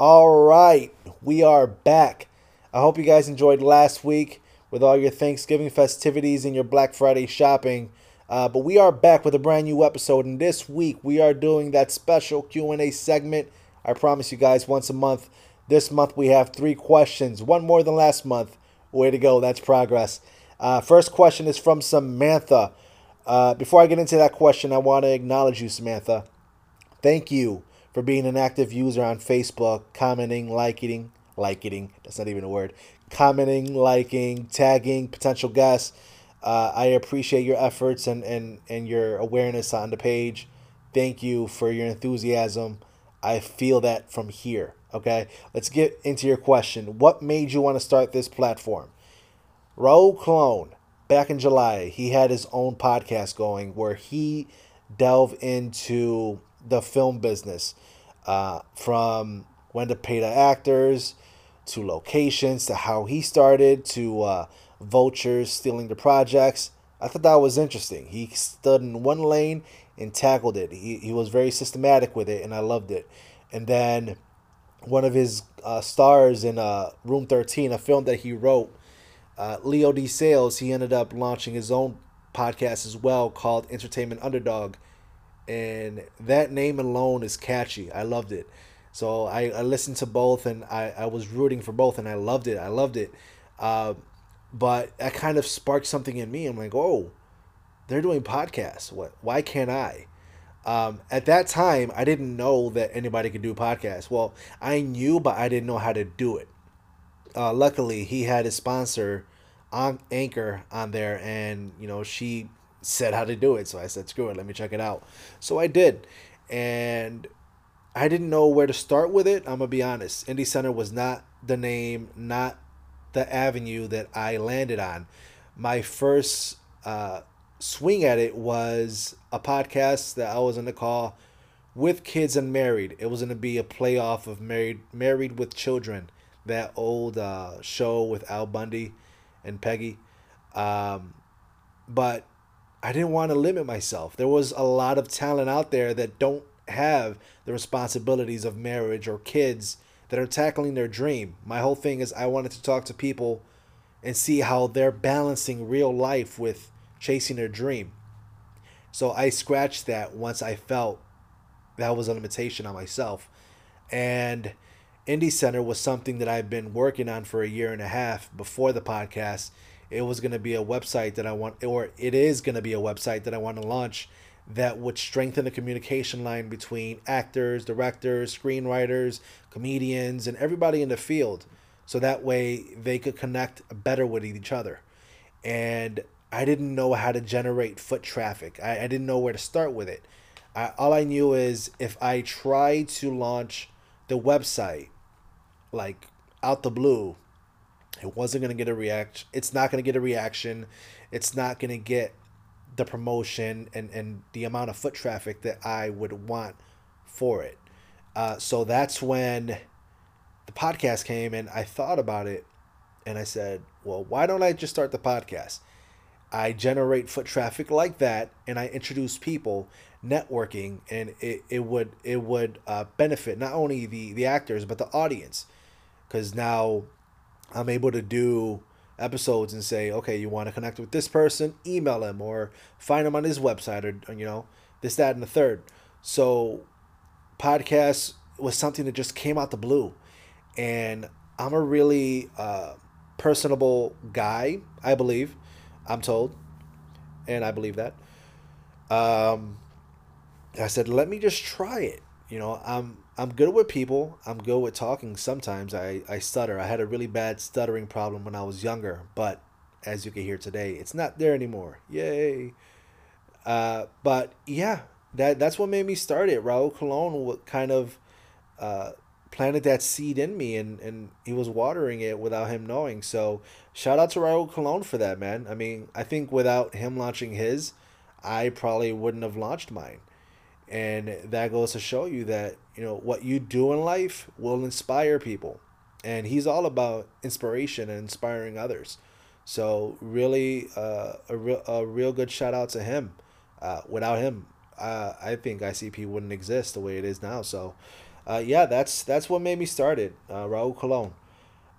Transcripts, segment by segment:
All right, we are back. I hope you guys enjoyed last week with all your Thanksgiving festivities and your Black Friday shopping. Uh, but we are back with a brand new episode, and this week we are doing that special Q and A segment. I promise you guys, once a month. This month we have three questions, one more than last month. Way to go, that's progress. Uh, first question is from Samantha. Uh, before I get into that question, I want to acknowledge you, Samantha. Thank you for being an active user on Facebook, commenting, liking, liking, that's not even a word, commenting, liking, tagging potential guests. Uh, I appreciate your efforts and, and, and your awareness on the page. Thank you for your enthusiasm. I feel that from here. Okay, let's get into your question. What made you want to start this platform? Raul Colon, back in July, he had his own podcast going where he delved into the film business uh, from when to pay the actors to locations to how he started to uh, vultures stealing the projects. I thought that was interesting. He stood in one lane and tackled it. He, he was very systematic with it, and I loved it. And then one of his uh, stars in uh, Room 13, a film that he wrote, uh, Leo D. Sales, he ended up launching his own podcast as well called Entertainment Underdog. And that name alone is catchy. I loved it. So I, I listened to both and I, I was rooting for both and I loved it. I loved it. Uh, but that kind of sparked something in me. I'm like, oh, they're doing podcasts. What? Why can't I? Um, at that time, I didn't know that anybody could do podcasts. Well, I knew, but I didn't know how to do it. Uh, luckily, he had his sponsor on Anchor on there, and you know she said how to do it. So I said, screw it, let me check it out. So I did, and I didn't know where to start with it. I'm gonna be honest. Indie Center was not the name, not the avenue that I landed on. My first uh, swing at it was a podcast that I was in to call with kids and married. It was going to be a playoff of married married with children, that old uh, show with Al Bundy and Peggy. Um, but I didn't want to limit myself. There was a lot of talent out there that don't have the responsibilities of marriage or kids that are tackling their dream. My whole thing is I wanted to talk to people and see how they're balancing real life with chasing their dream. So I scratched that once I felt that was a limitation on myself. And Indie Center was something that I've been working on for a year and a half before the podcast. It was going to be a website that I want, or it is going to be a website that I want to launch that would strengthen the communication line between actors, directors, screenwriters, comedians, and everybody in the field. So that way they could connect better with each other. And I didn't know how to generate foot traffic. I, I didn't know where to start with it. I, all I knew is if I tried to launch the website, like out the blue, it wasn't gonna get a reaction. It's not gonna get a reaction. It's not gonna get the promotion and, and the amount of foot traffic that I would want for it. Uh, so that's when the podcast came and I thought about it and I said, well, why don't I just start the podcast? I generate foot traffic like that and I introduce people networking and it, it would it would uh, benefit not only the the actors but the audience because now I'm able to do episodes and say, okay, you want to connect with this person, email him or find him on his website or, you know, this, that, and the third. So, podcast was something that just came out the blue. And I'm a really uh, personable guy, I believe. I'm told. And I believe that. Um, I said, let me just try it. You know, I'm I'm good with people. I'm good with talking. Sometimes I, I stutter. I had a really bad stuttering problem when I was younger, but as you can hear today, it's not there anymore. Yay. Uh, but yeah, that that's what made me start it. Raul Colon kind of uh, planted that seed in me and, and he was watering it without him knowing. So shout out to Raul Colon for that, man. I mean, I think without him launching his, I probably wouldn't have launched mine and that goes to show you that you know what you do in life will inspire people and he's all about inspiration and inspiring others so really uh, a, real, a real good shout out to him uh, without him uh, i think icp wouldn't exist the way it is now so uh, yeah, that's that's what made me started. Uh, Raul Colon.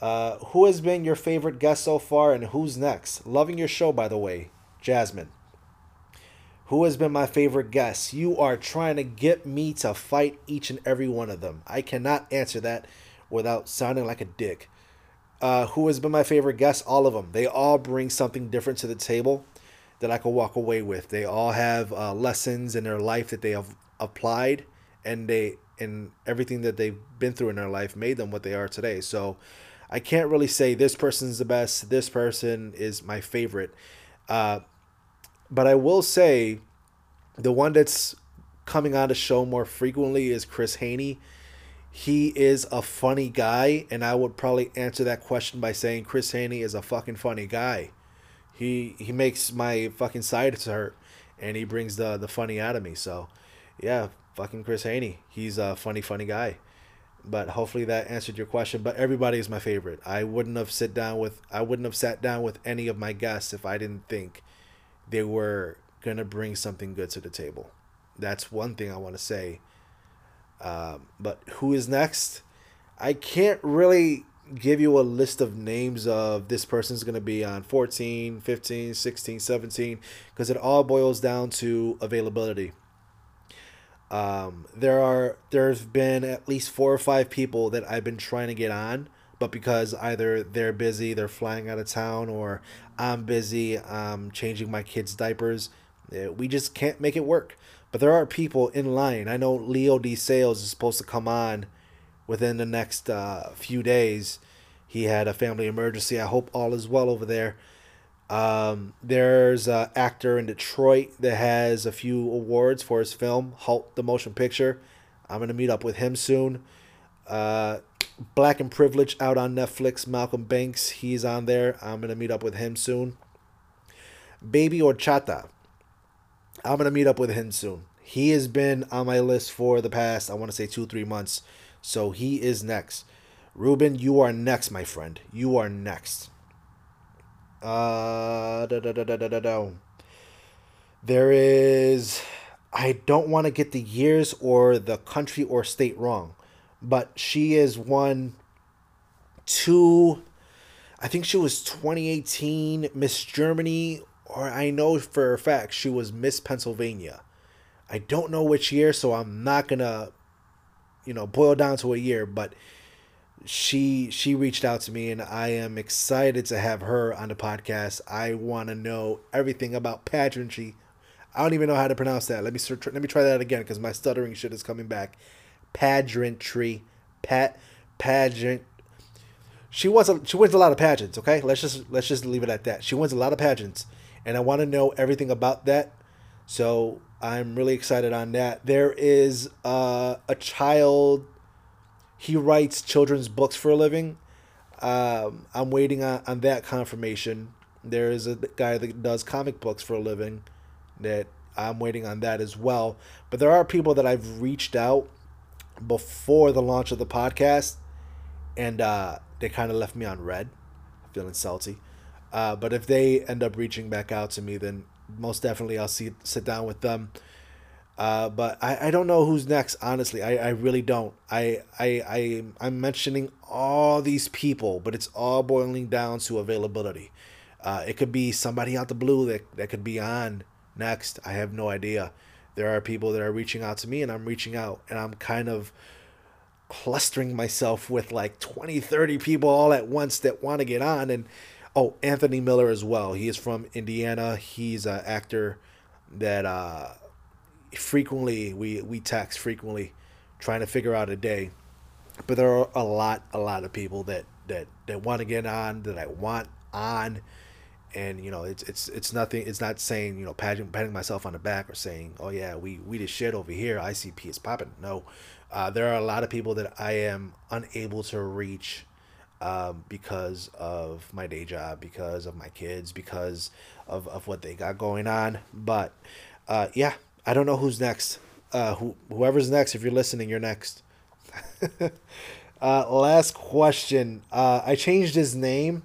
Uh, who has been your favorite guest so far, and who's next? Loving your show, by the way, Jasmine. Who has been my favorite guest? You are trying to get me to fight each and every one of them. I cannot answer that without sounding like a dick. Uh, who has been my favorite guest? All of them. They all bring something different to the table that I could walk away with. They all have uh, lessons in their life that they have applied, and they and everything that they've been through in their life made them what they are today. So I can't really say this person's the best. This person is my favorite. Uh, but I will say the one that's coming on the show more frequently is Chris Haney. He is a funny guy, and I would probably answer that question by saying Chris Haney is a fucking funny guy. He he makes my fucking sides hurt, and he brings the the funny out of me. So, yeah, fucking Chris Haney. He's a funny funny guy. But hopefully that answered your question. But everybody is my favorite. I wouldn't have sit down with I wouldn't have sat down with any of my guests if I didn't think they were gonna bring something good to the table. That's one thing I want to say. Um, but who is next? I can't really give you a list of names of this person's going to be on 14, 15, 16, 17 because it all boils down to availability. Um, there are there's been at least four or five people that I've been trying to get on, but because either they're busy, they're flying out of town, or I'm busy, I'm changing my kids' diapers, eh, we just can't make it work. But there are people in line. I know Leo D. Sales is supposed to come on within the next uh, few days. He had a family emergency. I hope all is well over there. Um, there's an actor in Detroit that has a few awards for his film, Halt the Motion Picture. I'm going to meet up with him soon. Uh, Black and Privilege out on Netflix. Malcolm Banks, he's on there. I'm to meet up with him soon. Baby Horchata. I'm to meet up with him soon. He has been on my list for the past, I want to say, two, three months. So he is next. Ruben, you are next, my friend. You are next. Uh. There is. I don't want to get the years or the country or state wrong, but she is one, two. I think she was 2018 Miss Germany, or I know for a fact she was Miss Pennsylvania. I don't know which year, so I'm not gonna, you know, boil down to a year, but she she reached out to me and I am excited to have her on the podcast. I want to know everything about pageantry. I don't even know how to pronounce that. Let me search, let me try that again because my stuttering shit is coming back. Pageantry, pat pageant. She wins a, she wins a lot of pageants. Okay, let's just let's just leave it at that. She wins a lot of pageants, and I want to know everything about that. So I'm really excited on that. There is uh, a child he writes children's books for a living. Um, I'm waiting on, on that confirmation. There is a guy that does comic books for a living that I'm waiting on that as well. But there are people that I've reached out before the launch of the podcast, and uh, they kind of left me on read, feeling salty. Uh, but if they end up reaching back out to me, then most definitely I'll see sit down with them uh, but I, I don't know who's next. Honestly, I, I really don't. I I I I'm mentioning all these people, but it's all boiling down to availability. Uh, it could be somebody out the blue that that could be on next. I have no idea. There are people that are reaching out to me, and I'm reaching out, and I'm kind of clustering myself with like 20, 30 people all at once that want to get on. And oh, Anthony Miller as well. He is from Indiana. He's an actor that uh, frequently we we text frequently trying to figure out a day but there are a lot a lot of people that that that want to get on that I want on and you know it's it's it's nothing it's not saying you know patting, patting myself on the back or saying oh yeah we we did shit over here ICP is popping no uh, there are a lot of people that I am unable to reach um, because of my day job because of my kids because of, of what they got going on but uh, yeah I don't know who's next. Uh, who, whoever's next, if you're listening, you're next. uh, last question. Uh, I changed his name.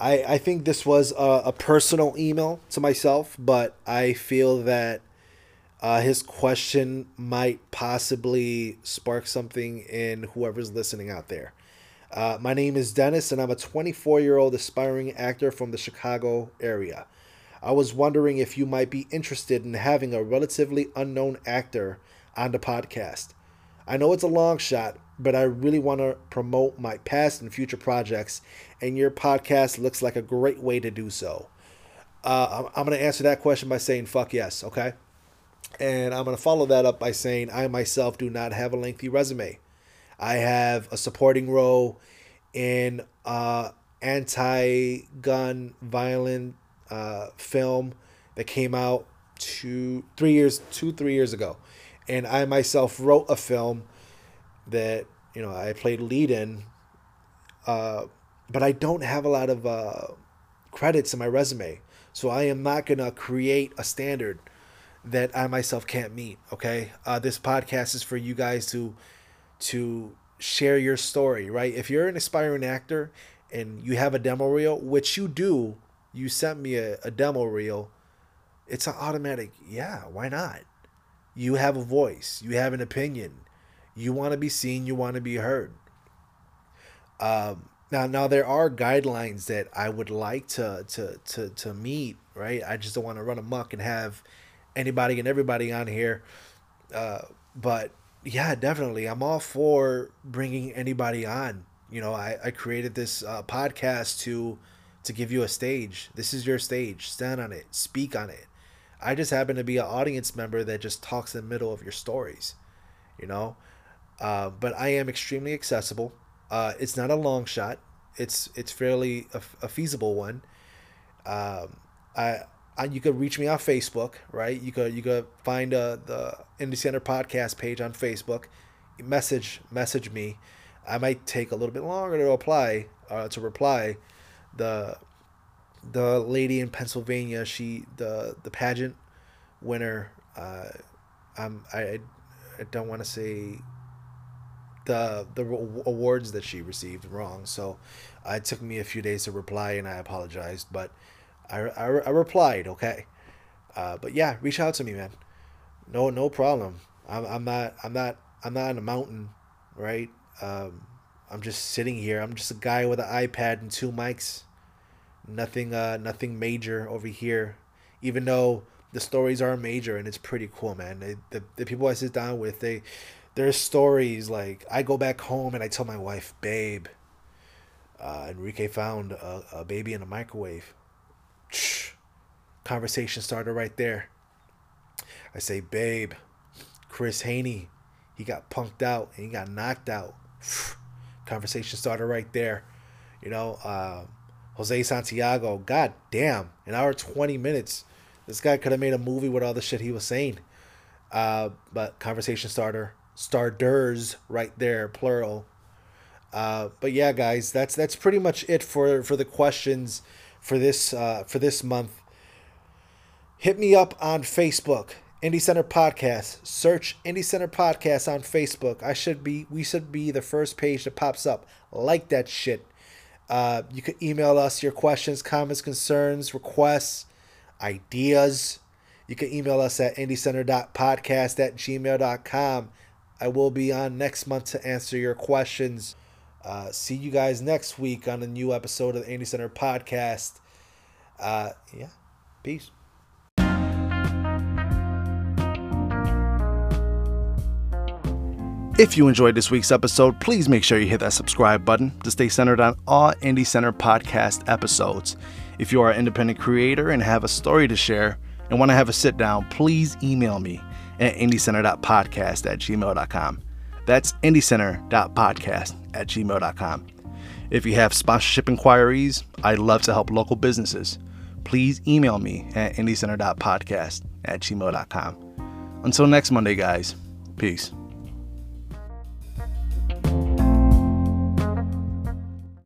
I, I think this was a, a personal email to myself, but I feel that Uh, his question might possibly spark something in whoever's listening out there. Uh, my name is Dennis, and I'm a 24 year old aspiring actor from the Chicago area. I was wondering if you might be interested in having a relatively unknown actor on the podcast. I know it's a long shot, but I really want to promote my past and future projects, and your podcast looks like a great way to do so. Uh, I'm going to answer that question by saying fuck yes, okay? And I'm going to follow that up by saying I myself do not have a lengthy resume. I have a supporting role in uh, anti gun violent uh, film that came out two, three years, two, three years ago. And I myself wrote a film that, you know, I played lead in, uh, but I don't have a lot of uh, credits in my resume. So I am not to create a standard that I myself can't meet. Okay. Uh, this podcast is for you guys to, to share your story, right? If you're an aspiring actor and you have a demo reel, which you do, you sent me a, a demo reel, it's an automatic, yeah, why not? You have a voice, you have an opinion, you want to be seen, you want to be heard. Um, now, now there are guidelines that I would like to to to to meet. Right, I just don't want to run amok and have anybody and everybody on here. Uh, but yeah, definitely, I'm all for bringing anybody on. You know, I I created this uh, podcast to to give you a stage. This is your stage. Stand on it. Speak on it. I just happen to be an audience member that just talks in the middle of your stories. You know, uh, but I am extremely accessible. Uh, it's not a long shot. It's it's fairly a, a feasible one. Um, I, I you could reach me on Facebook, right? You could you could find uh, the Indie Center podcast page on Facebook. Message message me. I might take a little bit longer to apply uh, to reply. The the lady in Pennsylvania, she the the pageant winner. Uh, I'm I I don't want to say the the awards that she received wrong. So uh, it took me a few days to reply, and I apologized, but I, I, I replied, okay. Uh, but yeah, reach out to me, man. No no problem. I'm I'm not I'm not I'm not on a mountain, right? Um, I'm just sitting here. I'm just a guy with an iPad and two mics. Nothing uh nothing major over here. Even though the stories are major and it's pretty cool, man. They, the the people I sit down with, they there's stories like I go back home and I tell my wife, babe, uh, Enrique found a, a baby in a microwave. Conversation started right there. I say, babe, Chris Haney, he got punked out and he got knocked out. Conversation started right there. You know, uh, Jose Santiago, god damn, an hour 20 minutes. This guy could have made a movie with all the shit he was saying. Uh, but conversation starter starters right there, plural. Uh, but yeah, guys, that's that's pretty much it for for the questions for this uh, for this month. Hit me up on Facebook, Indie Center Podcast. Search Indie Center Podcast on Facebook. I should be we should be the first page that pops up. Like that shit. Uh, you can email us your questions, comments, concerns, requests, ideas. You can email us at indiecenter.podcast at gmail.com. I will be on next month to answer your questions. Uh, see you guys next week on a new episode of the Indie Center podcast. Uh, yeah, peace. If you enjoyed this week's episode, please make sure you hit that subscribe button to stay centered on all Indie Center podcast episodes. If you are an independent creator and have a story to share and want to have a sit down, please email me at indiecenter.podcast at gmail.com. That's indiecenter.podcast at gmail.com. If you have sponsorship inquiries, I'd love to help local businesses. Please email me at indiecenter.podcast at gmail.com. Until next Monday, guys, peace.